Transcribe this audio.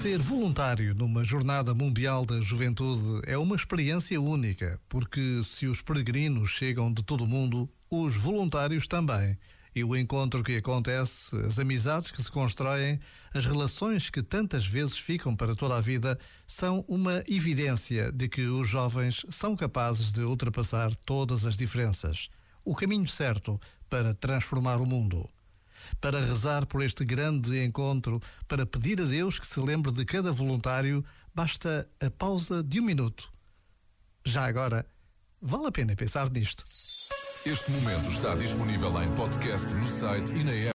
Ser voluntário numa Jornada Mundial da Juventude é uma experiência única, porque se os peregrinos chegam de todo o mundo, os voluntários também. E o encontro que acontece, as amizades que se constroem, as relações que tantas vezes ficam para toda a vida, são uma evidência de que os jovens são capazes de ultrapassar todas as diferenças. O caminho certo para transformar o mundo para rezar por este grande encontro, para pedir a Deus que se lembre de cada voluntário, basta a pausa de um minuto. Já agora, vale a pena pensar nisto. Este momento está disponível em podcast no site e na app.